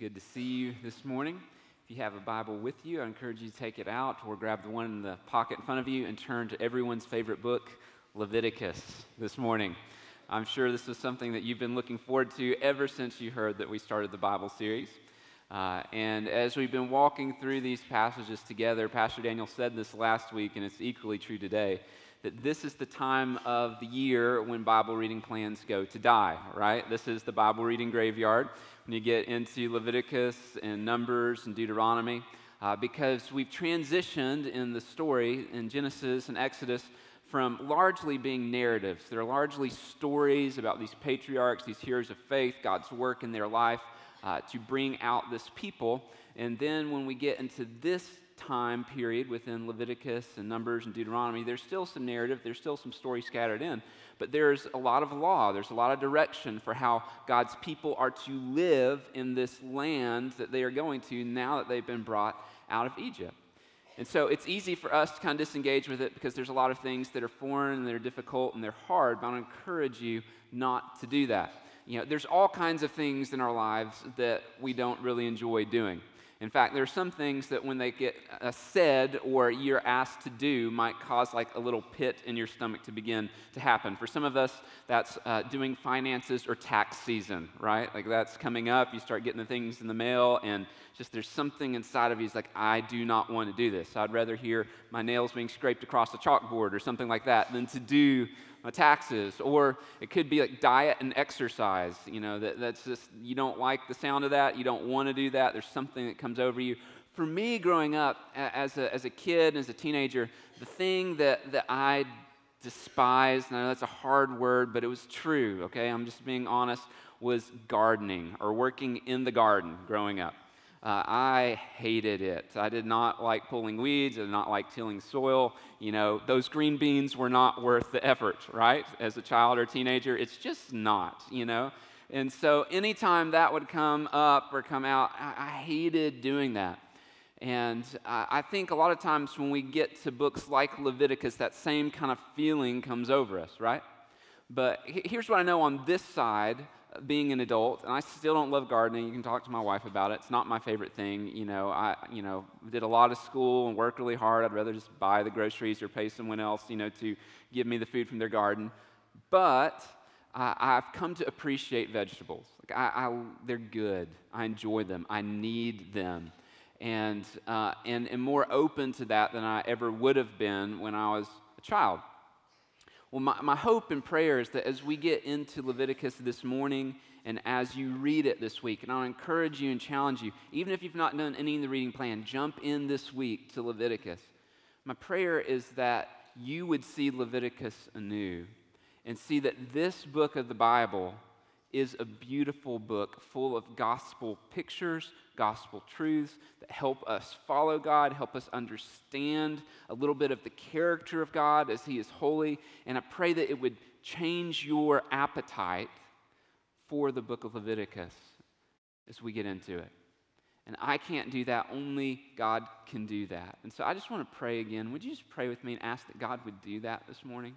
good to see you this morning. If you have a Bible with you, I encourage you to take it out or grab the one in the pocket in front of you and turn to everyone's favorite book, Leviticus, this morning. I'm sure this is something that you've been looking forward to ever since you heard that we started the Bible series. Uh, and as we've been walking through these passages together, Pastor Daniel said this last week, and it's equally true today that this is the time of the year when Bible reading plans go to die, right? This is the Bible reading graveyard when you get into Leviticus and Numbers and Deuteronomy, uh, because we've transitioned in the story in Genesis and Exodus from largely being narratives. They're largely stories about these patriarchs, these heroes of faith, God's work in their life uh, to bring out this people. And then when we get into this time period within Leviticus and Numbers and Deuteronomy, there's still some narrative, there's still some story scattered in, but there's a lot of law, there's a lot of direction for how God's people are to live in this land that they are going to now that they've been brought out of Egypt. And so it's easy for us to kind of disengage with it because there's a lot of things that are foreign and they're difficult and they're hard, but I encourage you not to do that. You know, there's all kinds of things in our lives that we don't really enjoy doing. In fact, there are some things that when they get uh, said or you're asked to do might cause like a little pit in your stomach to begin to happen. For some of us, that's uh, doing finances or tax season, right? Like that's coming up. You start getting the things in the mail, and just there's something inside of you like, I do not want to do this. I'd rather hear my nails being scraped across a chalkboard or something like that than to do taxes. Or it could be like diet and exercise. You know, that, that's just, you don't like the sound of that. You don't want to do that. There's something that comes over you. For me, growing up as a, as a kid, as a teenager, the thing that, that I despised, and I know that's a hard word, but it was true, okay? I'm just being honest, was gardening or working in the garden growing up. Uh, I hated it. I did not like pulling weeds. I did not like tilling soil. You know, those green beans were not worth the effort, right? As a child or teenager, it's just not, you know? And so anytime that would come up or come out, I, I hated doing that. And uh, I think a lot of times when we get to books like Leviticus, that same kind of feeling comes over us, right? But here's what I know on this side being an adult, and I still don't love gardening. You can talk to my wife about it. It's not my favorite thing. You know, I you know did a lot of school and worked really hard. I'd rather just buy the groceries or pay someone else, you know, to give me the food from their garden. But I, have come to appreciate vegetables. Like I, I, they're good. I enjoy them. I need them, and uh, and am more open to that than I ever would have been when I was a child. Well, my, my hope and prayer is that as we get into Leviticus this morning and as you read it this week, and I'll encourage you and challenge you, even if you've not done any of the reading plan, jump in this week to Leviticus. My prayer is that you would see Leviticus anew and see that this book of the Bible is a beautiful book full of gospel pictures, gospel truths that help us follow God, help us understand a little bit of the character of God as He is holy. And I pray that it would change your appetite for the book of Leviticus as we get into it. And I can't do that, only God can do that. And so I just want to pray again. Would you just pray with me and ask that God would do that this morning?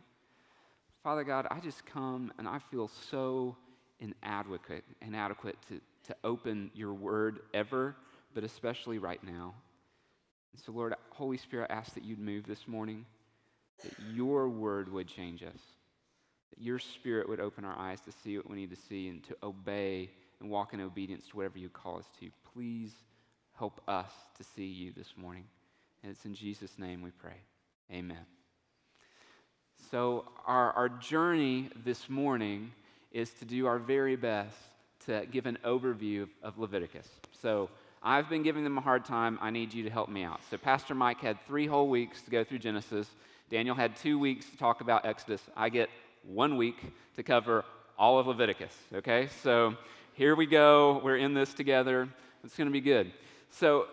Father God, I just come and I feel so inadequate, inadequate to, to open your word ever, but especially right now. And so, Lord, Holy Spirit, I ask that you'd move this morning, that your word would change us, that your spirit would open our eyes to see what we need to see and to obey and walk in obedience to whatever you call us to. Please help us to see you this morning. And it's in Jesus' name we pray. Amen. So, our, our journey this morning is to do our very best to give an overview of Leviticus. So I've been giving them a hard time. I need you to help me out. So Pastor Mike had three whole weeks to go through Genesis. Daniel had two weeks to talk about Exodus. I get one week to cover all of Leviticus. Okay? So here we go. We're in this together. It's going to be good. So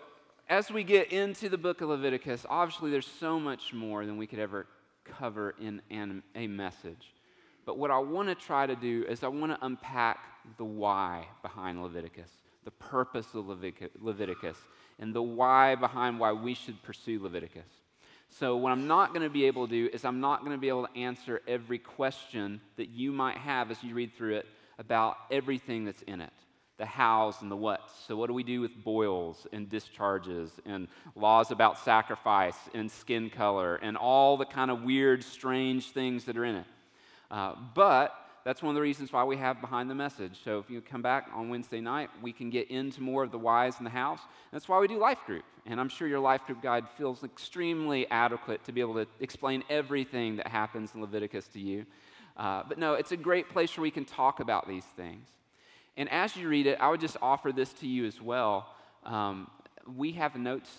as we get into the book of Leviticus, obviously there's so much more than we could ever cover in a message. But what I want to try to do is I want to unpack the why behind Leviticus, the purpose of Leviticus, and the why behind why we should pursue Leviticus. So, what I'm not going to be able to do is I'm not going to be able to answer every question that you might have as you read through it about everything that's in it. the hows and the whats. So, what do we do with boils and discharges and laws about sacrifice and skin color and all the kind of weird, strange things that are in it? Uh, but that's one of the reasons why we have behind the message. So if you come back on Wednesday night, we can get into more of the whys in the house. That's why we do life group. And I'm sure your life group guide feels extremely adequate to be able to explain everything that happens in Leviticus to you. Uh, but no, it's a great place where we can talk about these things. And as you read it, I would just offer this to you as well. Um, we have notes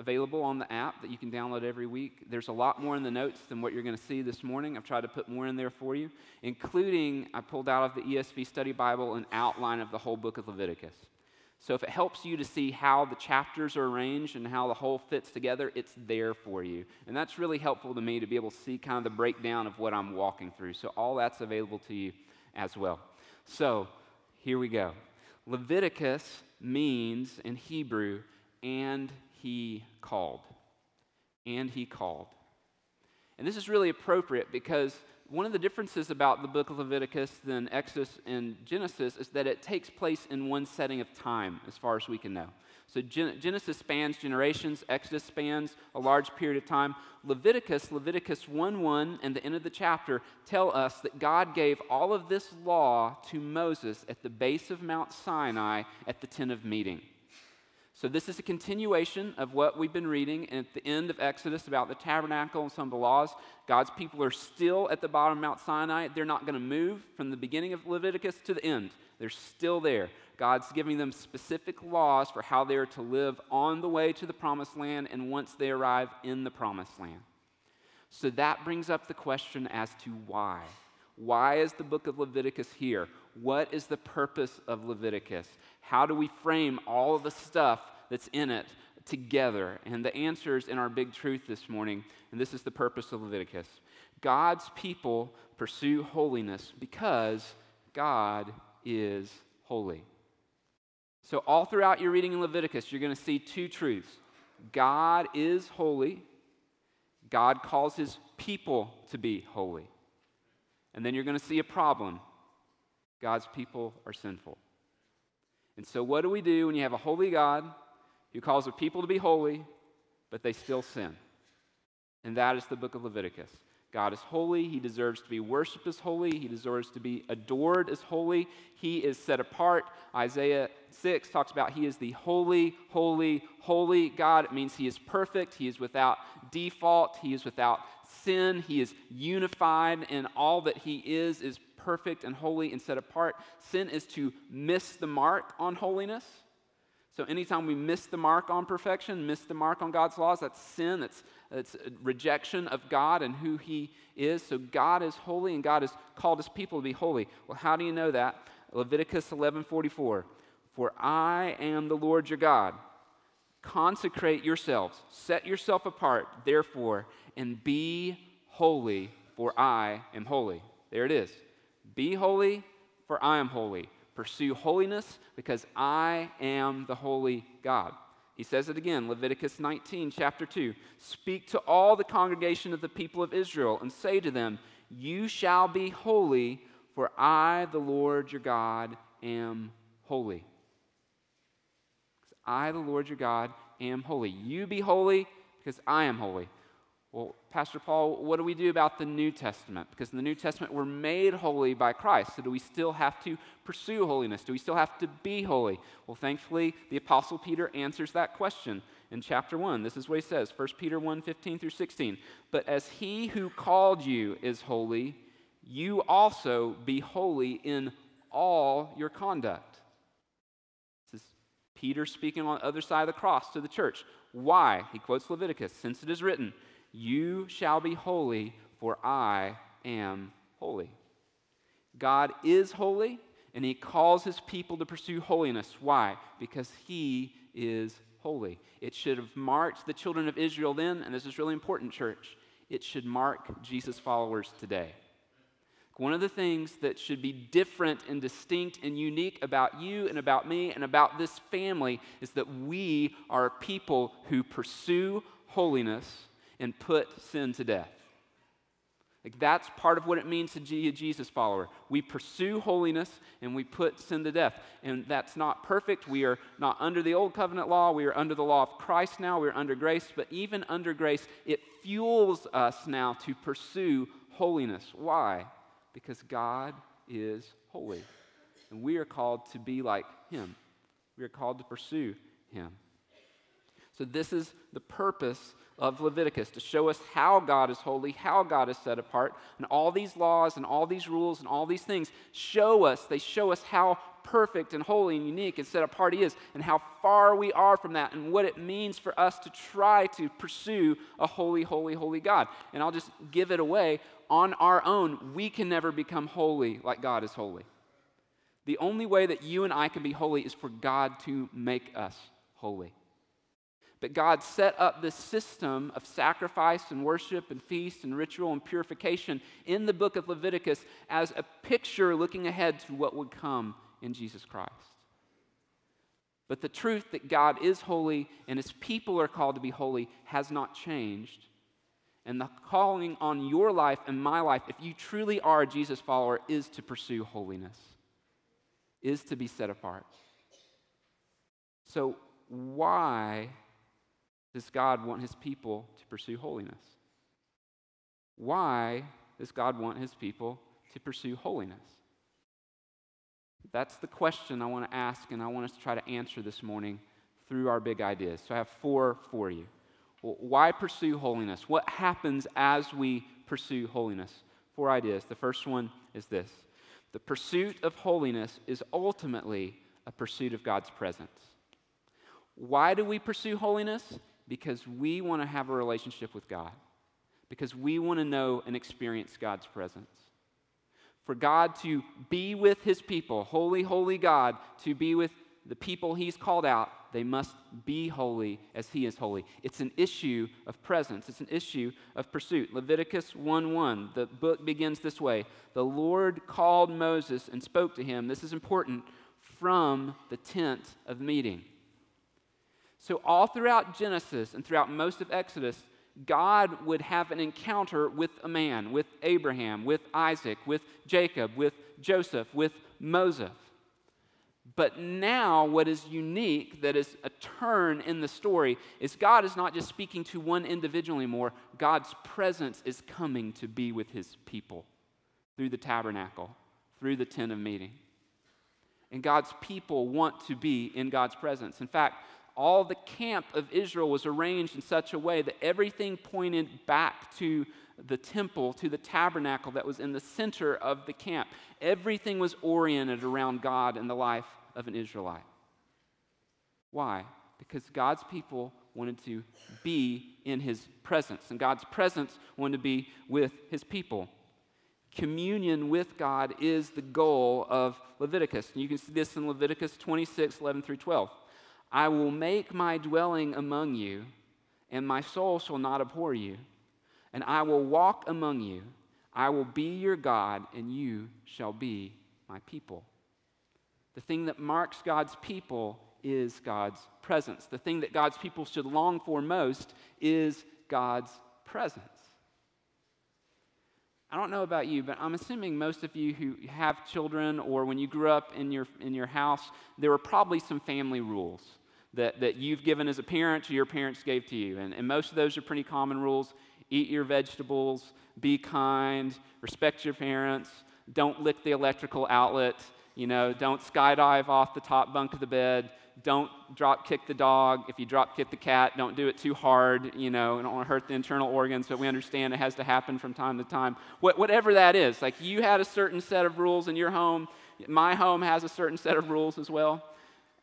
available on the app that you can download every week. There's a lot more in the notes than what you're going to see this morning. I've tried to put more in there for you, including I pulled out of the ESV Study Bible an outline of the whole book of Leviticus. So if it helps you to see how the chapters are arranged and how the whole fits together, it's there for you. And that's really helpful to me to be able to see kind of the breakdown of what I'm walking through. So all that's available to you as well. So here we go. Leviticus means in Hebrew, and he called. And he called. And this is really appropriate because one of the differences about the book of Leviticus than Exodus and Genesis is that it takes place in one setting of time, as far as we can know. So Genesis spans generations, Exodus spans a large period of time. Leviticus, Leviticus 1 1 and the end of the chapter tell us that God gave all of this law to Moses at the base of Mount Sinai at the tent of meeting. So, this is a continuation of what we've been reading at the end of Exodus about the tabernacle and some of the laws. God's people are still at the bottom of Mount Sinai. They're not going to move from the beginning of Leviticus to the end, they're still there. God's giving them specific laws for how they are to live on the way to the promised land and once they arrive in the promised land. So, that brings up the question as to why. Why is the book of Leviticus here? What is the purpose of Leviticus? How do we frame all of the stuff that's in it together? And the answer is in our big truth this morning, and this is the purpose of Leviticus. God's people pursue holiness because God is holy. So, all throughout your reading in Leviticus, you're going to see two truths God is holy, God calls his people to be holy. And then you're going to see a problem God's people are sinful. And so, what do we do when you have a holy God who calls a people to be holy, but they still sin? And that is the book of Leviticus. God is holy. He deserves to be worshiped as holy. He deserves to be adored as holy. He is set apart. Isaiah 6 talks about He is the holy, holy, holy God. It means He is perfect. He is without default. He is without sin. He is unified, and all that He is is perfect and holy and set apart. Sin is to miss the mark on holiness. So anytime we miss the mark on perfection, miss the mark on God's laws, that's sin. That's, that's rejection of God and who He is. So God is holy and God has called His people to be holy. Well, how do you know that? Leviticus 11:44. For I am the Lord your God. Consecrate yourselves, set yourself apart, therefore, and be holy, for I am holy. There it is. Be holy, for I am holy. Pursue holiness, because I am the holy God. He says it again, Leviticus 19, chapter 2. Speak to all the congregation of the people of Israel and say to them, You shall be holy, for I, the Lord your God, am holy. I, the Lord your God, am holy. You be holy because I am holy. Well, Pastor Paul, what do we do about the New Testament? Because in the New Testament, we're made holy by Christ. So, do we still have to pursue holiness? Do we still have to be holy? Well, thankfully, the Apostle Peter answers that question in chapter 1. This is what he says 1 Peter 1 15 through 16. But as he who called you is holy, you also be holy in all your conduct. This is Peter speaking on the other side of the cross to the church. Why? He quotes Leviticus, since it is written, you shall be holy, for I am holy. God is holy, and he calls his people to pursue holiness. Why? Because he is holy. It should have marked the children of Israel then, and this is really important, church. It should mark Jesus' followers today. One of the things that should be different and distinct and unique about you and about me and about this family is that we are a people who pursue holiness and put sin to death. Like that's part of what it means to be a Jesus follower. We pursue holiness and we put sin to death. And that's not perfect. We are not under the old covenant law. We are under the law of Christ now. We're under grace. But even under grace, it fuels us now to pursue holiness. Why? Because God is holy. And we are called to be like Him. We are called to pursue Him. So, this is the purpose of Leviticus to show us how God is holy, how God is set apart. And all these laws and all these rules and all these things show us, they show us how perfect and holy and unique and set apart He is, and how far we are from that, and what it means for us to try to pursue a holy, holy, holy God. And I'll just give it away. On our own, we can never become holy like God is holy. The only way that you and I can be holy is for God to make us holy. But God set up this system of sacrifice and worship and feast and ritual and purification in the book of Leviticus as a picture looking ahead to what would come in Jesus Christ. But the truth that God is holy and his people are called to be holy has not changed. And the calling on your life and my life, if you truly are a Jesus follower, is to pursue holiness, is to be set apart. So, why does God want his people to pursue holiness? Why does God want his people to pursue holiness? That's the question I want to ask, and I want us to try to answer this morning through our big ideas. So I have four for you. Well, why pursue holiness? What happens as we pursue holiness? Four ideas. The first one is this the pursuit of holiness is ultimately a pursuit of God's presence. Why do we pursue holiness? Because we want to have a relationship with God, because we want to know and experience God's presence. For God to be with his people, holy, holy God, to be with the people he's called out, they must be holy as he is holy. It's an issue of presence, it's an issue of pursuit. Leviticus 1 1, the book begins this way The Lord called Moses and spoke to him, this is important, from the tent of meeting. So, all throughout Genesis and throughout most of Exodus, God would have an encounter with a man, with Abraham, with Isaac, with Jacob, with Joseph, with Moses. But now, what is unique, that is a turn in the story, is God is not just speaking to one individual anymore. God's presence is coming to be with his people through the tabernacle, through the tent of meeting. And God's people want to be in God's presence. In fact, all the camp of Israel was arranged in such a way that everything pointed back to the temple, to the tabernacle that was in the center of the camp. Everything was oriented around God and the life of an Israelite. Why? Because God's people wanted to be in his presence, and God's presence wanted to be with his people. Communion with God is the goal of Leviticus. And you can see this in Leviticus 26, 11 through 12. I will make my dwelling among you, and my soul shall not abhor you. And I will walk among you. I will be your God, and you shall be my people. The thing that marks God's people is God's presence. The thing that God's people should long for most is God's presence. I don't know about you, but I'm assuming most of you who have children or when you grew up in your, in your house, there were probably some family rules that, that you've given as a parent or your parents gave to you. And, and most of those are pretty common rules. Eat your vegetables, be kind, respect your parents, don't lick the electrical outlet, you know, don't skydive off the top bunk of the bed, don't drop kick the dog. If you drop kick the cat, don't do it too hard, you know, don't want to hurt the internal organs, but we understand it has to happen from time to time. What, whatever that is, like you had a certain set of rules in your home, my home has a certain set of rules as well.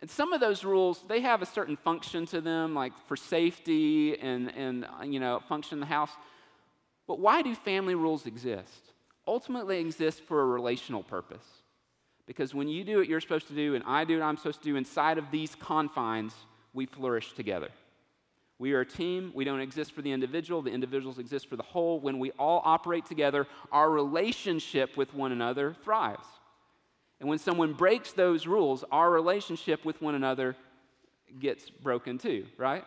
And some of those rules, they have a certain function to them, like for safety and, and you know, function in the house. But why do family rules exist? Ultimately, exist for a relational purpose. Because when you do what you're supposed to do and I do what I'm supposed to do inside of these confines, we flourish together. We are a team. We don't exist for the individual. The individuals exist for the whole. When we all operate together, our relationship with one another thrives. And when someone breaks those rules, our relationship with one another gets broken too, right?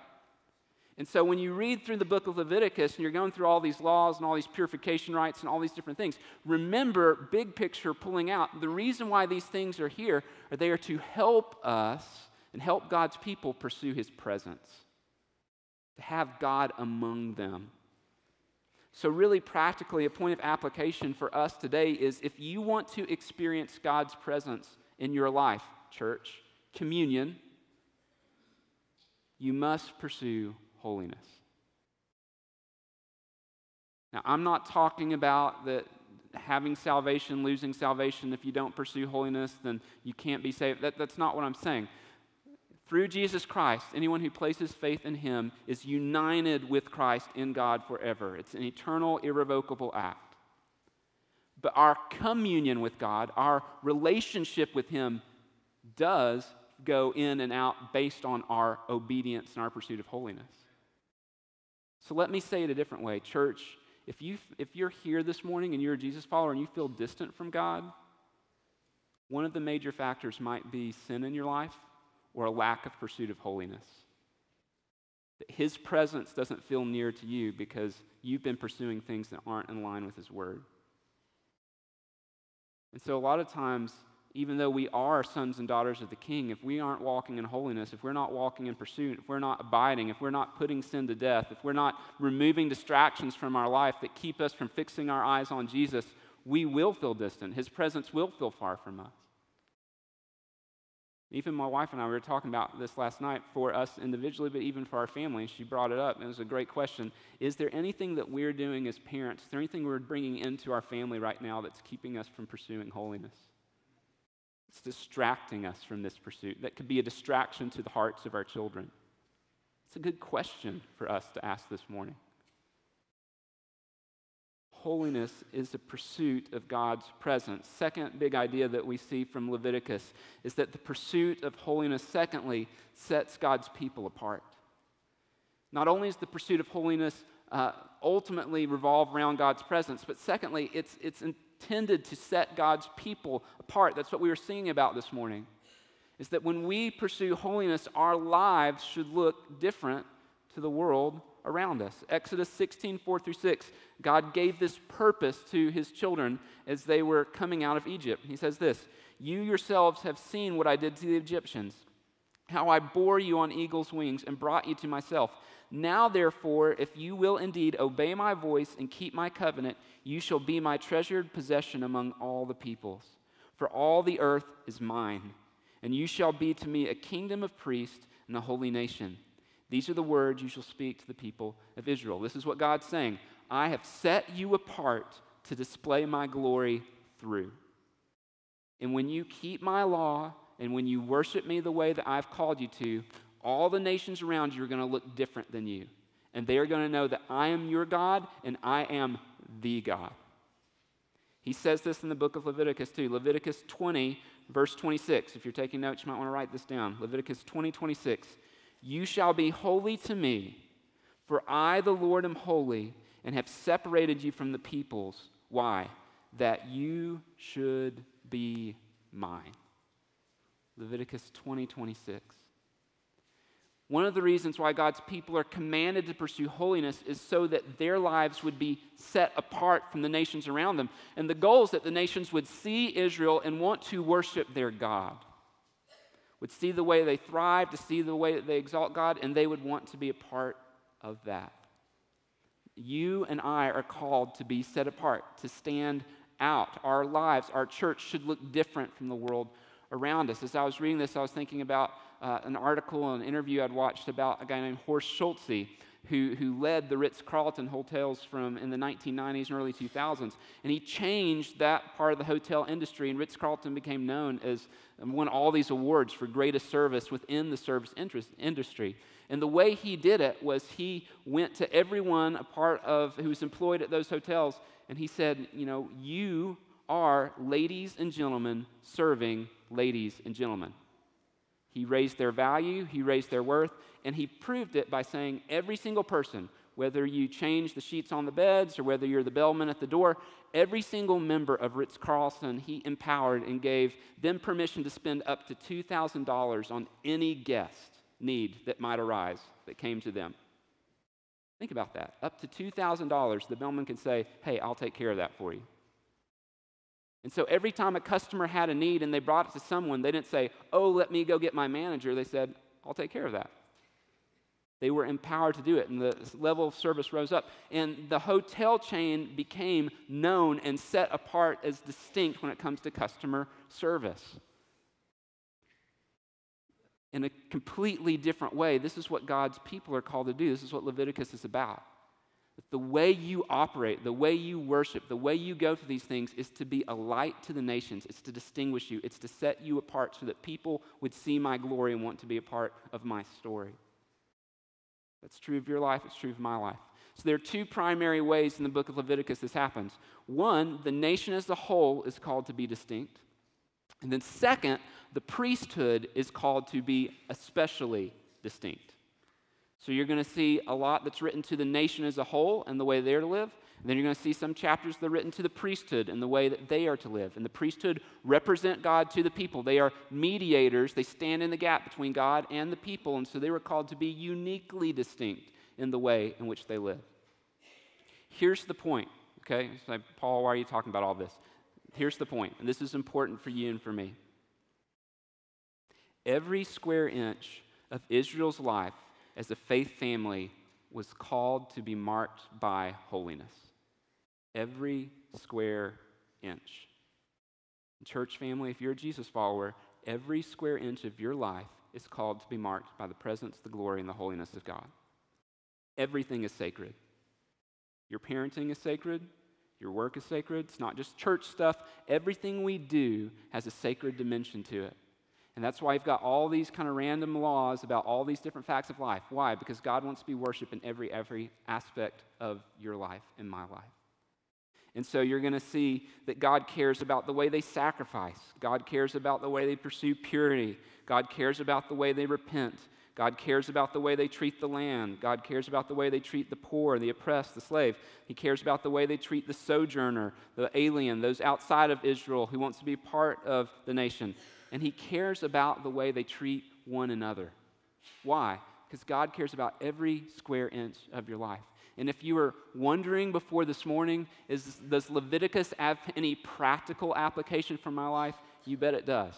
And so when you read through the book of Leviticus and you're going through all these laws and all these purification rites and all these different things, remember, big picture pulling out, the reason why these things are here are they are to help us and help God's people pursue his presence, to have God among them. So, really, practically, a point of application for us today is if you want to experience God's presence in your life, church, communion, you must pursue holiness. Now, I'm not talking about that having salvation, losing salvation. If you don't pursue holiness, then you can't be saved. That, that's not what I'm saying. Through Jesus Christ, anyone who places faith in him is united with Christ in God forever. It's an eternal, irrevocable act. But our communion with God, our relationship with him, does go in and out based on our obedience and our pursuit of holiness. So let me say it a different way. Church, if, you, if you're here this morning and you're a Jesus follower and you feel distant from God, one of the major factors might be sin in your life or a lack of pursuit of holiness. That His presence doesn't feel near to you because you've been pursuing things that aren't in line with His Word. And so, a lot of times, even though we are sons and daughters of the King, if we aren't walking in holiness, if we're not walking in pursuit, if we're not abiding, if we're not putting sin to death, if we're not removing distractions from our life that keep us from fixing our eyes on Jesus, we will feel distant. His presence will feel far from us. Even my wife and I we were talking about this last night for us individually, but even for our family. She brought it up, and it was a great question. Is there anything that we're doing as parents, is there anything we're bringing into our family right now that's keeping us from pursuing holiness? It's distracting us from this pursuit. That could be a distraction to the hearts of our children. It's a good question for us to ask this morning. Holiness is the pursuit of God's presence. Second big idea that we see from Leviticus is that the pursuit of holiness, secondly, sets God's people apart. Not only is the pursuit of holiness uh, ultimately revolve around God's presence, but secondly, it's, it's intended to set God's people apart. That's what we were singing about this morning. Is that when we pursue holiness, our lives should look different to the world around us. Exodus 16, 4 through 6, God gave this purpose to his children as they were coming out of Egypt. He says this You yourselves have seen what I did to the Egyptians, how I bore you on eagle's wings and brought you to myself. Now, therefore, if you will indeed obey my voice and keep my covenant, you shall be my treasured possession among all the peoples. For all the earth is mine, and you shall be to me a kingdom of priests and a holy nation. These are the words you shall speak to the people of Israel. This is what God's saying I have set you apart to display my glory through. And when you keep my law and when you worship me the way that I've called you to, all the nations around you are going to look different than you. And they are going to know that I am your God and I am the God. He says this in the book of Leviticus too. Leviticus 20, verse 26. If you're taking notes, you might want to write this down. Leviticus 20, 26. You shall be holy to me, for I, the Lord, am holy and have separated you from the peoples. Why? That you should be mine. Leviticus 20, 26. One of the reasons why God's people are commanded to pursue holiness is so that their lives would be set apart from the nations around them. And the goal is that the nations would see Israel and want to worship their God, would see the way they thrive, to see the way that they exalt God, and they would want to be a part of that. You and I are called to be set apart, to stand out. Our lives, our church should look different from the world around us. As I was reading this, I was thinking about uh, an article, an interview I'd watched about a guy named Horst Schulze, who, who led the Ritz Carlton hotels from in the 1990s and early 2000s. And he changed that part of the hotel industry, and Ritz Carlton became known as um, won all these awards for greatest service within the service interest, industry. And the way he did it was he went to everyone a part of who was employed at those hotels, and he said, You know, you are ladies and gentlemen serving ladies and gentlemen. He raised their value, he raised their worth, and he proved it by saying every single person, whether you change the sheets on the beds or whether you're the bellman at the door, every single member of Ritz Carlton he empowered and gave them permission to spend up to $2,000 on any guest need that might arise that came to them. Think about that. Up to $2,000, the bellman can say, Hey, I'll take care of that for you. And so every time a customer had a need and they brought it to someone, they didn't say, Oh, let me go get my manager. They said, I'll take care of that. They were empowered to do it, and the level of service rose up. And the hotel chain became known and set apart as distinct when it comes to customer service. In a completely different way, this is what God's people are called to do. This is what Leviticus is about. The way you operate, the way you worship, the way you go through these things is to be a light to the nations. It's to distinguish you, it's to set you apart so that people would see my glory and want to be a part of my story. That's true of your life, it's true of my life. So there are two primary ways in the book of Leviticus this happens. One, the nation as a whole is called to be distinct. And then, second, the priesthood is called to be especially distinct. So you're going to see a lot that's written to the nation as a whole and the way they're to live. And then you're going to see some chapters that are written to the priesthood and the way that they are to live. And the priesthood represent God to the people. They are mediators. They stand in the gap between God and the people. And so they were called to be uniquely distinct in the way in which they live. Here's the point, okay? It's like, Paul, why are you talking about all this? Here's the point, and this is important for you and for me. Every square inch of Israel's life as a faith family was called to be marked by holiness. Every square inch. Church family, if you're a Jesus follower, every square inch of your life is called to be marked by the presence, the glory, and the holiness of God. Everything is sacred. Your parenting is sacred. Your work is sacred. It's not just church stuff. Everything we do has a sacred dimension to it. And that's why you've got all these kind of random laws about all these different facts of life. Why? Because God wants to be worshiped in every, every aspect of your life, in my life. And so you're going to see that God cares about the way they sacrifice. God cares about the way they pursue purity. God cares about the way they repent. God cares about the way they treat the land. God cares about the way they treat the poor, the oppressed, the slave. He cares about the way they treat the sojourner, the alien, those outside of Israel who wants to be part of the nation and He cares about the way they treat one another. Why? Because God cares about every square inch of your life. And if you were wondering before this morning, is, does Leviticus have any practical application for my life? You bet it does.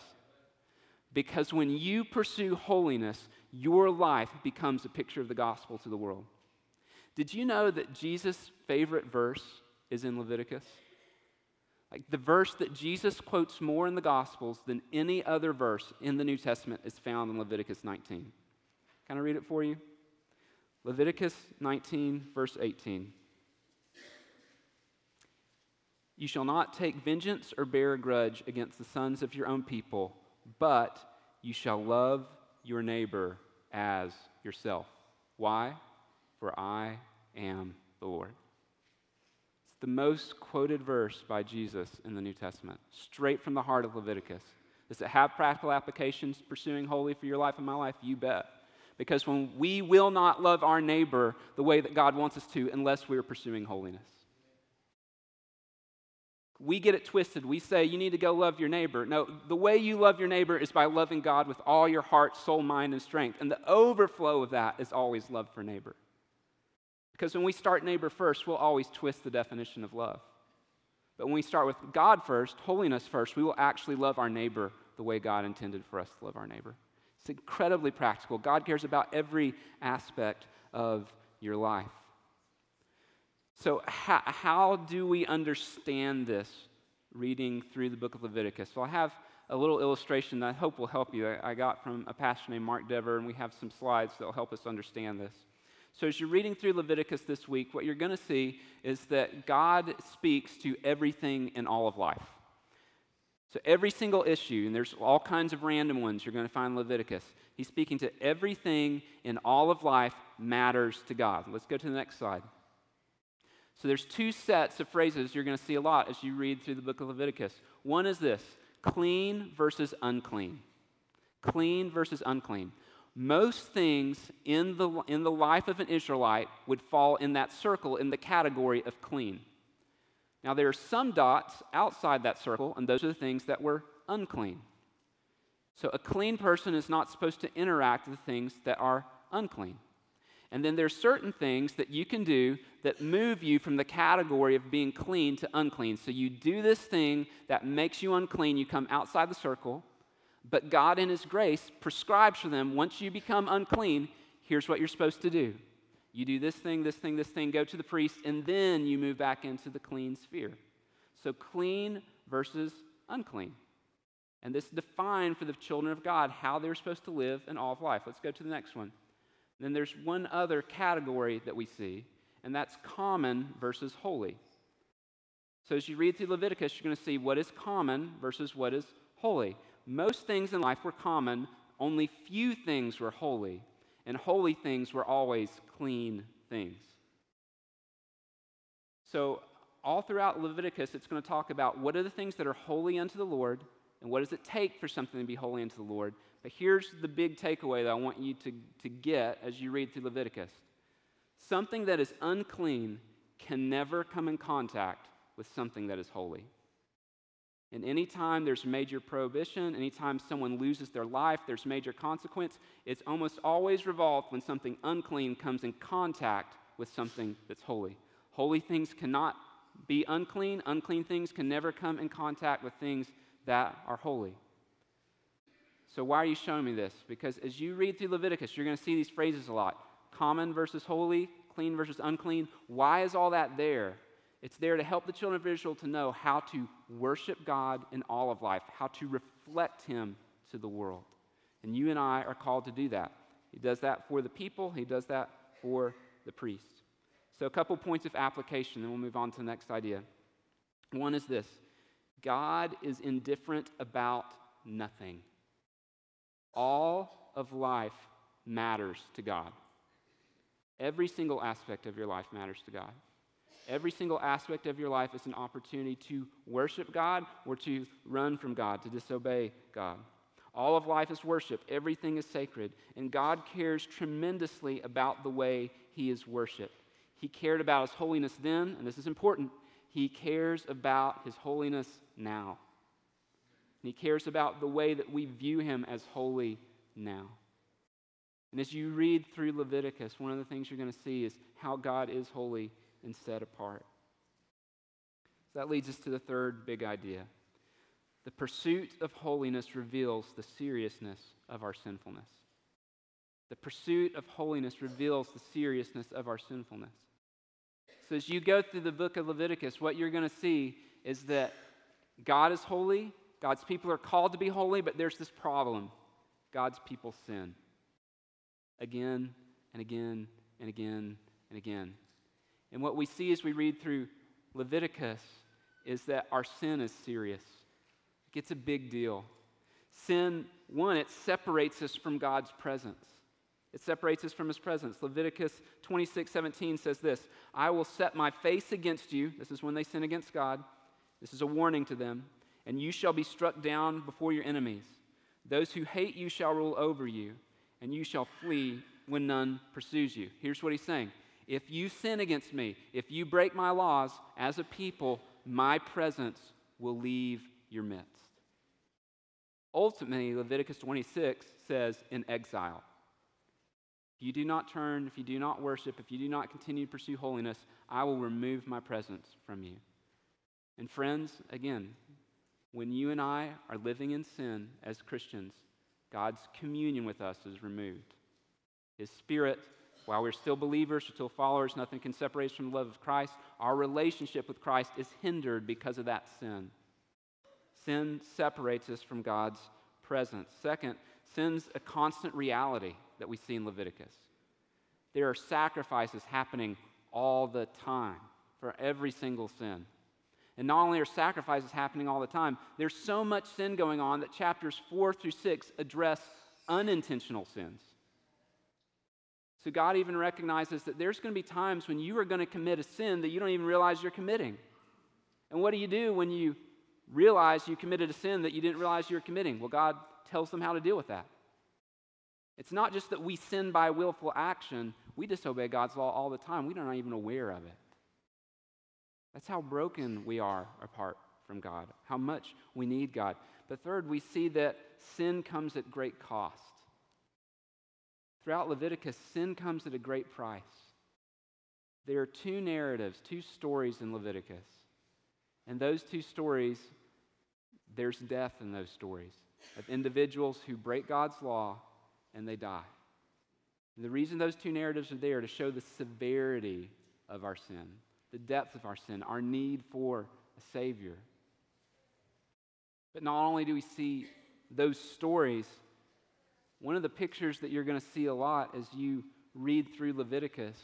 Because when you pursue holiness, your life becomes a picture of the gospel to the world. Did you know that Jesus' favorite verse is in Leviticus? Like the verse that Jesus quotes more in the Gospels than any other verse in the New Testament is found in Leviticus 19. Can I read it for you? Leviticus 19, verse 18. You shall not take vengeance or bear a grudge against the sons of your own people, but you shall love your neighbor as yourself. Why? For I am the Lord the most quoted verse by Jesus in the New Testament, straight from the heart of Leviticus. Does it have practical applications pursuing holy for your life and my life? You bet. Because when we will not love our neighbor the way that God wants us to unless we are pursuing holiness. We get it twisted. We say you need to go love your neighbor. No, the way you love your neighbor is by loving God with all your heart, soul, mind, and strength. And the overflow of that is always love for neighbor. Because when we start neighbor first, we'll always twist the definition of love. But when we start with God first, holiness first, we will actually love our neighbor the way God intended for us to love our neighbor. It's incredibly practical. God cares about every aspect of your life. So, how, how do we understand this reading through the book of Leviticus? Well, I have a little illustration that I hope will help you. I, I got from a pastor named Mark Dever, and we have some slides that will help us understand this. So, as you're reading through Leviticus this week, what you're going to see is that God speaks to everything in all of life. So, every single issue, and there's all kinds of random ones you're going to find in Leviticus, he's speaking to everything in all of life matters to God. Let's go to the next slide. So, there's two sets of phrases you're going to see a lot as you read through the book of Leviticus. One is this clean versus unclean. Clean versus unclean most things in the, in the life of an Israelite would fall in that circle in the category of clean. Now, there are some dots outside that circle, and those are the things that were unclean. So, a clean person is not supposed to interact with things that are unclean. And then there's certain things that you can do that move you from the category of being clean to unclean. So you do this thing that makes you unclean, you come outside the circle, but God in his grace prescribes for them once you become unclean, here's what you're supposed to do. You do this thing, this thing, this thing, go to the priest, and then you move back into the clean sphere. So clean versus unclean. And this defined for the children of God how they're supposed to live in all of life. Let's go to the next one. Then there's one other category that we see, and that's common versus holy. So as you read through Leviticus, you're going to see what is common versus what is holy. Most things in life were common, only few things were holy, and holy things were always clean things. So, all throughout Leviticus, it's going to talk about what are the things that are holy unto the Lord, and what does it take for something to be holy unto the Lord. But here's the big takeaway that I want you to, to get as you read through Leviticus something that is unclean can never come in contact with something that is holy. And anytime there's major prohibition, anytime someone loses their life, there's major consequence, it's almost always revolved when something unclean comes in contact with something that's holy. Holy things cannot be unclean, unclean things can never come in contact with things that are holy. So, why are you showing me this? Because as you read through Leviticus, you're going to see these phrases a lot common versus holy, clean versus unclean. Why is all that there? It's there to help the children of Israel to know how to worship God in all of life, how to reflect Him to the world. And you and I are called to do that. He does that for the people, He does that for the priests. So, a couple points of application, then we'll move on to the next idea. One is this God is indifferent about nothing. All of life matters to God. Every single aspect of your life matters to God. Every single aspect of your life is an opportunity to worship God or to run from God, to disobey God. All of life is worship, everything is sacred, and God cares tremendously about the way He is worshiped. He cared about His holiness then, and this is important. He cares about His holiness now. And he cares about the way that we view him as holy now. And as you read through Leviticus, one of the things you're going to see is how God is holy and set apart. So that leads us to the third big idea. The pursuit of holiness reveals the seriousness of our sinfulness. The pursuit of holiness reveals the seriousness of our sinfulness. So, as you go through the book of Leviticus, what you're going to see is that God is holy, God's people are called to be holy, but there's this problem God's people sin. Again and again and again and again. And what we see as we read through Leviticus is that our sin is serious. It's a big deal. Sin, one, it separates us from God's presence. It separates us from his presence. Leviticus 26, 17 says this I will set my face against you. This is when they sin against God. This is a warning to them. And you shall be struck down before your enemies. Those who hate you shall rule over you, and you shall flee when none pursues you. Here's what he's saying If you sin against me, if you break my laws as a people, my presence will leave your midst. Ultimately, Leviticus 26 says, in exile. If you do not turn, if you do not worship, if you do not continue to pursue holiness, I will remove my presence from you. And friends, again, when you and I are living in sin as Christians, God's communion with us is removed. His Spirit, while we're still believers, still followers, nothing can separate us from the love of Christ. Our relationship with Christ is hindered because of that sin. Sin separates us from God's presence. Second, sin's a constant reality that we see in Leviticus. There are sacrifices happening all the time for every single sin. And not only are sacrifices happening all the time, there's so much sin going on that chapters 4 through 6 address unintentional sins. So God even recognizes that there's going to be times when you are going to commit a sin that you don't even realize you're committing. And what do you do when you realize you committed a sin that you didn't realize you were committing? Well, God tells them how to deal with that. It's not just that we sin by willful action, we disobey God's law all the time. We are not even aware of it. That's how broken we are apart from God, how much we need God. But third, we see that sin comes at great cost. Throughout Leviticus, sin comes at a great price. There are two narratives, two stories in Leviticus. And those two stories, there's death in those stories of individuals who break God's law and they die. And the reason those two narratives are there to show the severity of our sin, the depth of our sin, our need for a Savior. But not only do we see those stories, one of the pictures that you're going to see a lot as you read through Leviticus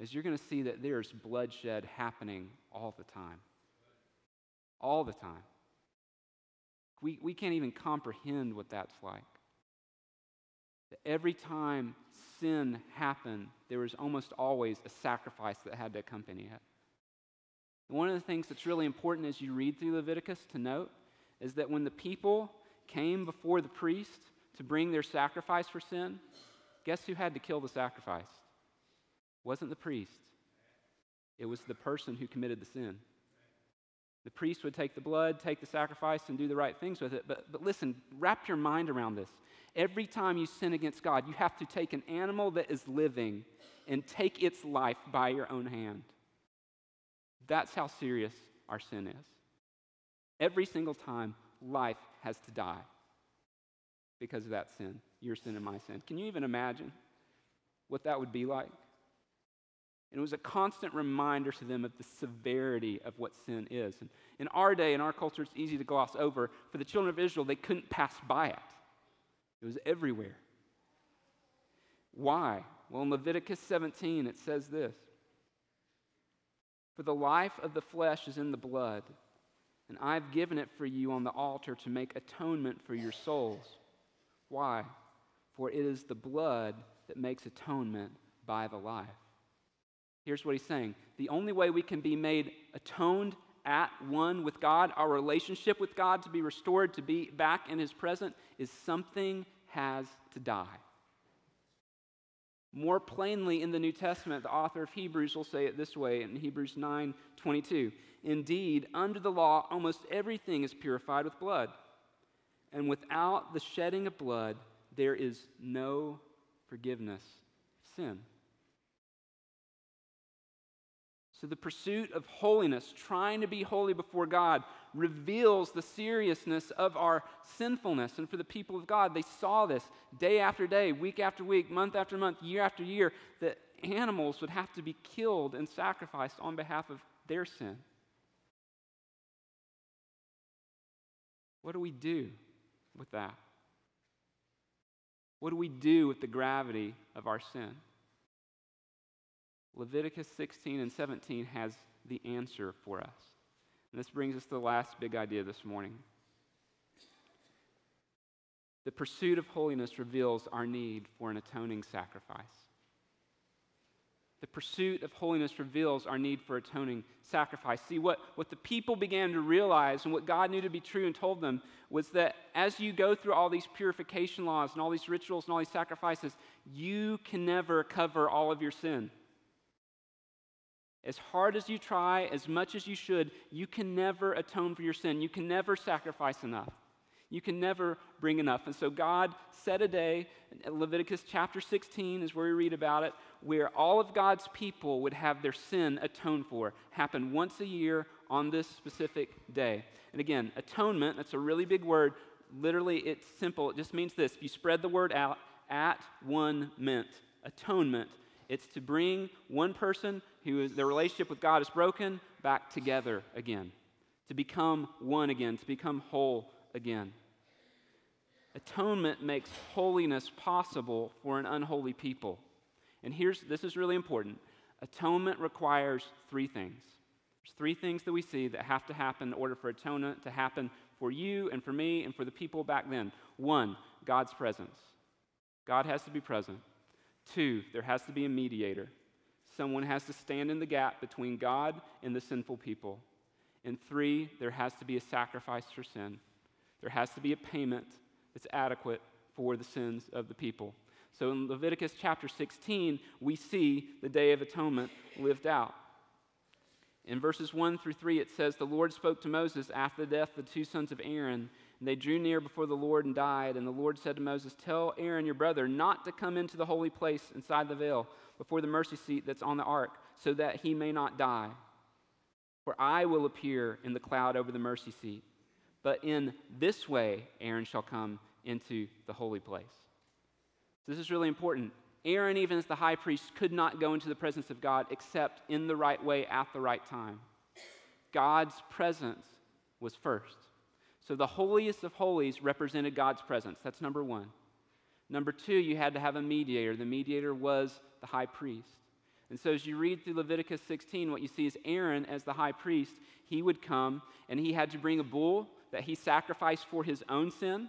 is you're going to see that there's bloodshed happening all the time. All the time. We, we can't even comprehend what that's like. That every time sin happened, there was almost always a sacrifice that had to accompany it. One of the things that's really important as you read through Leviticus to note is that when the people came before the priest to bring their sacrifice for sin, guess who had to kill the sacrifice? It wasn't the priest, it was the person who committed the sin. The priest would take the blood, take the sacrifice, and do the right things with it. But, but listen, wrap your mind around this. Every time you sin against God, you have to take an animal that is living and take its life by your own hand. That's how serious our sin is. Every single time, life has to die because of that sin, your sin and my sin. Can you even imagine what that would be like? And it was a constant reminder to them of the severity of what sin is. And in our day, in our culture, it's easy to gloss over. For the children of Israel, they couldn't pass by it, it was everywhere. Why? Well, in Leviticus 17, it says this For the life of the flesh is in the blood, and I've given it for you on the altar to make atonement for your souls. Why? For it is the blood that makes atonement by the life. Here's what he's saying the only way we can be made atoned at one with God, our relationship with God to be restored, to be back in his presence, is something has to die. More plainly in the New Testament, the author of Hebrews will say it this way in Hebrews 9 22. Indeed, under the law, almost everything is purified with blood. And without the shedding of blood, there is no forgiveness of sin. So, the pursuit of holiness, trying to be holy before God, reveals the seriousness of our sinfulness. And for the people of God, they saw this day after day, week after week, month after month, year after year, that animals would have to be killed and sacrificed on behalf of their sin. What do we do with that? What do we do with the gravity of our sin? Leviticus 16 and 17 has the answer for us. And this brings us to the last big idea this morning. The pursuit of holiness reveals our need for an atoning sacrifice. The pursuit of holiness reveals our need for atoning sacrifice. See, what, what the people began to realize and what God knew to be true and told them was that as you go through all these purification laws and all these rituals and all these sacrifices, you can never cover all of your sin. As hard as you try, as much as you should, you can never atone for your sin. You can never sacrifice enough. You can never bring enough. And so God set a day, Leviticus chapter 16 is where we read about it, where all of God's people would have their sin atoned for, happen once a year on this specific day. And again, atonement, that's a really big word. Literally, it's simple. It just means this if you spread the word out, at one meant. Atonement it's to bring one person who is their relationship with God is broken back together again, to become one again, to become whole again. Atonement makes holiness possible for an unholy people. And here's this is really important. Atonement requires three things. There's three things that we see that have to happen in order for atonement to happen for you and for me and for the people back then. One, God's presence. God has to be present. Two, there has to be a mediator. Someone has to stand in the gap between God and the sinful people. And three, there has to be a sacrifice for sin. There has to be a payment that's adequate for the sins of the people. So in Leviticus chapter 16, we see the Day of Atonement lived out. In verses 1 through 3, it says, The Lord spoke to Moses after the death of the two sons of Aaron And they drew near before the Lord and died. And the Lord said to Moses, Tell Aaron your brother not to come into the holy place inside the veil before the mercy seat that's on the ark, so that he may not die. For I will appear in the cloud over the mercy seat. But in this way Aaron shall come into the holy place. This is really important. Aaron, even as the high priest, could not go into the presence of God except in the right way at the right time. God's presence was first. So the holiest of holies represented God's presence. That's number one. Number two, you had to have a mediator. The mediator was the high priest. And so as you read through Leviticus 16, what you see is Aaron, as the high priest, he would come and he had to bring a bull that he sacrificed for his own sin.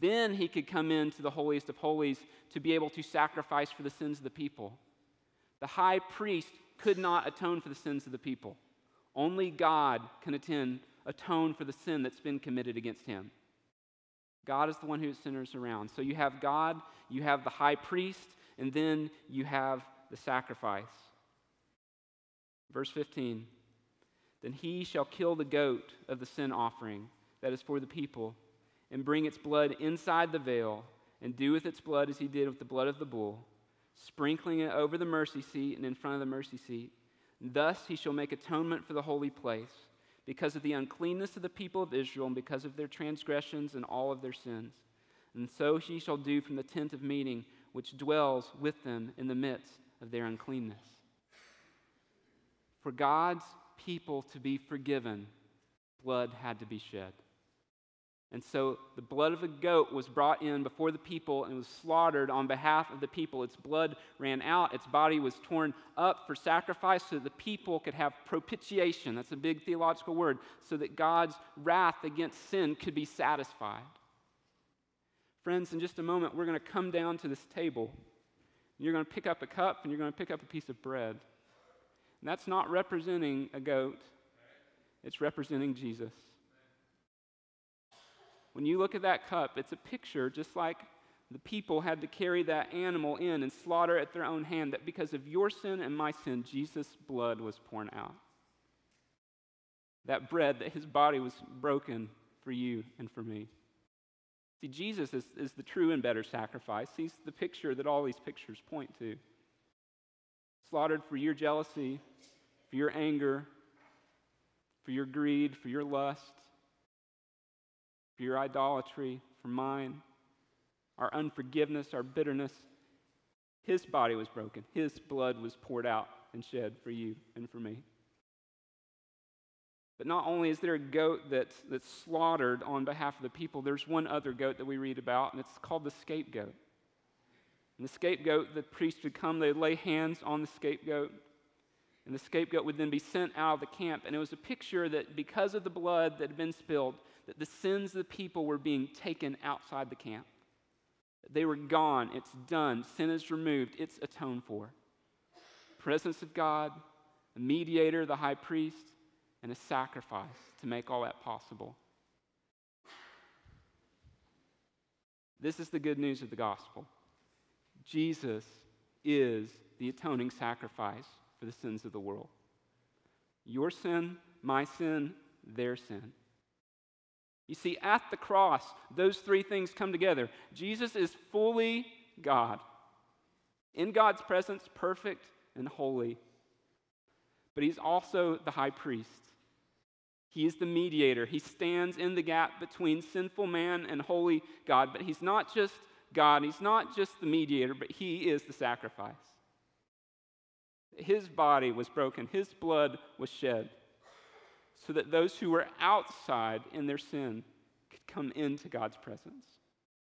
Then he could come into the holiest of holies to be able to sacrifice for the sins of the people. The high priest could not atone for the sins of the people. Only God can attend, atone for the sin that's been committed against him. God is the one who centers around. So you have God, you have the high priest, and then you have the sacrifice. Verse 15 Then he shall kill the goat of the sin offering that is for the people, and bring its blood inside the veil, and do with its blood as he did with the blood of the bull, sprinkling it over the mercy seat and in front of the mercy seat. Thus he shall make atonement for the holy place, because of the uncleanness of the people of Israel, and because of their transgressions and all of their sins. And so he shall do from the tent of meeting, which dwells with them in the midst of their uncleanness. For God's people to be forgiven, blood had to be shed. And so the blood of a goat was brought in before the people and was slaughtered on behalf of the people. Its blood ran out, its body was torn up for sacrifice so that the people could have propitiation. That's a big theological word, so that God's wrath against sin could be satisfied. Friends, in just a moment, we're going to come down to this table. You're going to pick up a cup and you're going to pick up a piece of bread. And that's not representing a goat, it's representing Jesus. When you look at that cup, it's a picture just like the people had to carry that animal in and slaughter at their own hand, that because of your sin and my sin, Jesus' blood was poured out. That bread, that his body was broken for you and for me. See, Jesus is, is the true and better sacrifice. He's the picture that all these pictures point to. Slaughtered for your jealousy, for your anger, for your greed, for your lust, for your idolatry, for mine, our unforgiveness, our bitterness. His body was broken, His blood was poured out and shed for you and for me. But not only is there a goat that's, that's slaughtered on behalf of the people, there's one other goat that we read about, and it's called the scapegoat. And the scapegoat, the priest would come, they'd lay hands on the scapegoat, and the scapegoat would then be sent out of the camp. And it was a picture that because of the blood that had been spilled, that the sins of the people were being taken outside the camp. They were gone. It's done. Sin is removed. It's atoned for. Presence of God, a mediator, the high priest, and a sacrifice to make all that possible. This is the good news of the gospel. Jesus is the atoning sacrifice for the sins of the world. Your sin, my sin, their sin. You see, at the cross, those three things come together. Jesus is fully God, in God's presence, perfect and holy. But he's also the high priest. He is the mediator. He stands in the gap between sinful man and holy God. But he's not just God, he's not just the mediator, but he is the sacrifice. His body was broken, his blood was shed so that those who were outside in their sin could come into God's presence,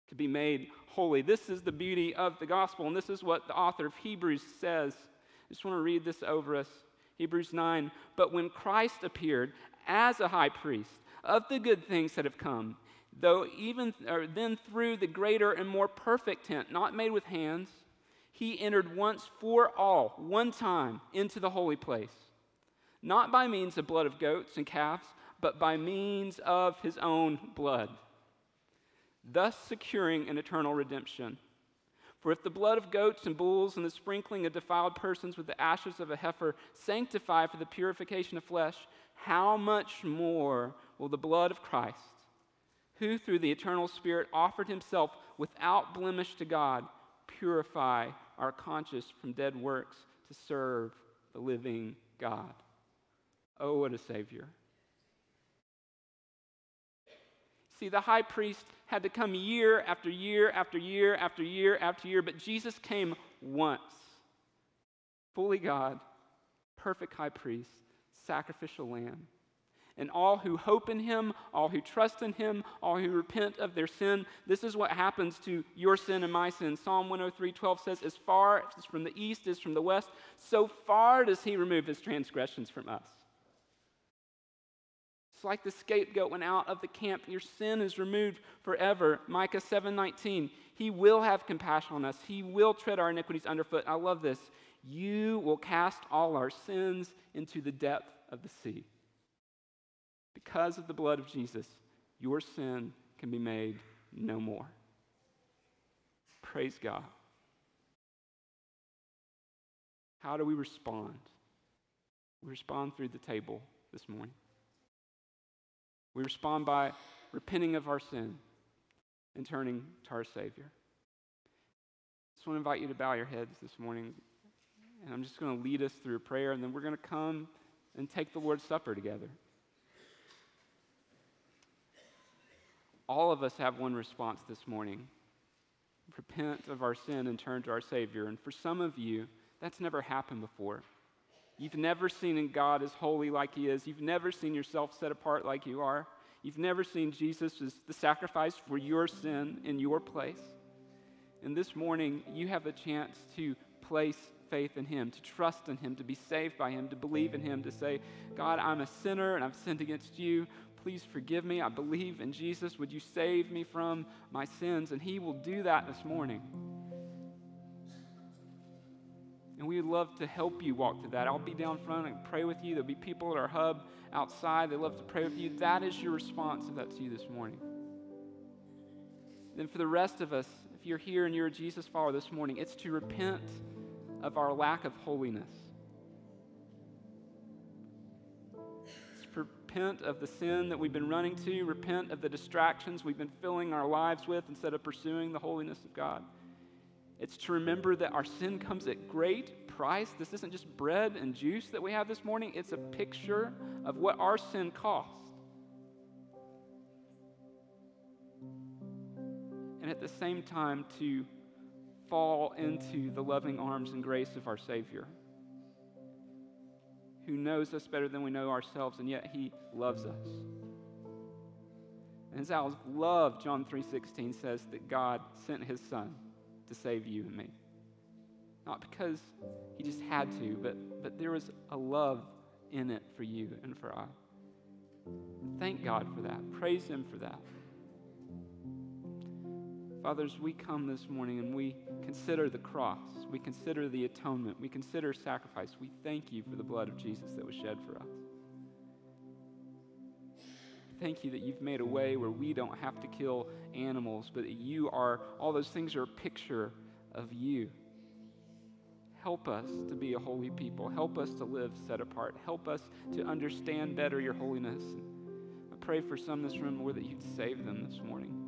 could be made holy. This is the beauty of the gospel, and this is what the author of Hebrews says. I just want to read this over us. Hebrews 9. But when Christ appeared as a high priest of the good things that have come, though even or then through the greater and more perfect tent, not made with hands, he entered once for all, one time, into the holy place not by means of blood of goats and calves, but by means of his own blood, thus securing an eternal redemption. For if the blood of goats and bulls and the sprinkling of defiled persons with the ashes of a heifer sanctify for the purification of flesh, how much more will the blood of Christ, who through the eternal Spirit offered himself without blemish to God, purify our conscience from dead works to serve the living God. Oh, what a Savior. See, the high priest had to come year after year after year after year after year, but Jesus came once. Fully God, perfect high priest, sacrificial lamb. And all who hope in him, all who trust in him, all who repent of their sin, this is what happens to your sin and my sin. Psalm 103 12 says, As far as from the east is from the west, so far does he remove his transgressions from us. It's like the scapegoat went out of the camp. Your sin is removed forever. Micah 7:19. He will have compassion on us. He will tread our iniquities underfoot. I love this. You will cast all our sins into the depth of the sea. Because of the blood of Jesus, your sin can be made no more. Praise God. How do we respond? We respond through the table this morning. We respond by repenting of our sin and turning to our Savior. I just want to invite you to bow your heads this morning. And I'm just going to lead us through a prayer, and then we're going to come and take the Lord's Supper together. All of us have one response this morning repent of our sin and turn to our Savior. And for some of you, that's never happened before. You've never seen God as holy like He is. You've never seen yourself set apart like you are. You've never seen Jesus as the sacrifice for your sin in your place. And this morning, you have a chance to place faith in Him, to trust in Him, to be saved by Him, to believe in Him, to say, God, I'm a sinner and I've sinned against you. Please forgive me. I believe in Jesus. Would you save me from my sins? And He will do that this morning. And we would love to help you walk through that. I'll be down front and pray with you. There'll be people at our hub outside. They love to pray with you. That is your response if that's you this morning. Then for the rest of us, if you're here and you're a Jesus follower this morning, it's to repent of our lack of holiness. Repent of the sin that we've been running to, repent of the distractions we've been filling our lives with instead of pursuing the holiness of God. It's to remember that our sin comes at great price. This isn't just bread and juice that we have this morning, it's a picture of what our sin cost. And at the same time, to fall into the loving arms and grace of our Savior, who knows us better than we know ourselves, and yet He loves us. And as of love, John 3:16 says that God sent His Son to save you and me. Not because he just had to, but, but there was a love in it for you and for I. Thank God for that. Praise Him for that. Fathers, we come this morning and we consider the cross. We consider the atonement. We consider sacrifice. We thank you for the blood of Jesus that was shed for us. Thank you that you've made a way where we don't have to kill animals, but that you are, all those things are a picture of you. Help us to be a holy people. Help us to live set apart. Help us to understand better your holiness. I pray for some in this room, Lord, that you'd save them this morning.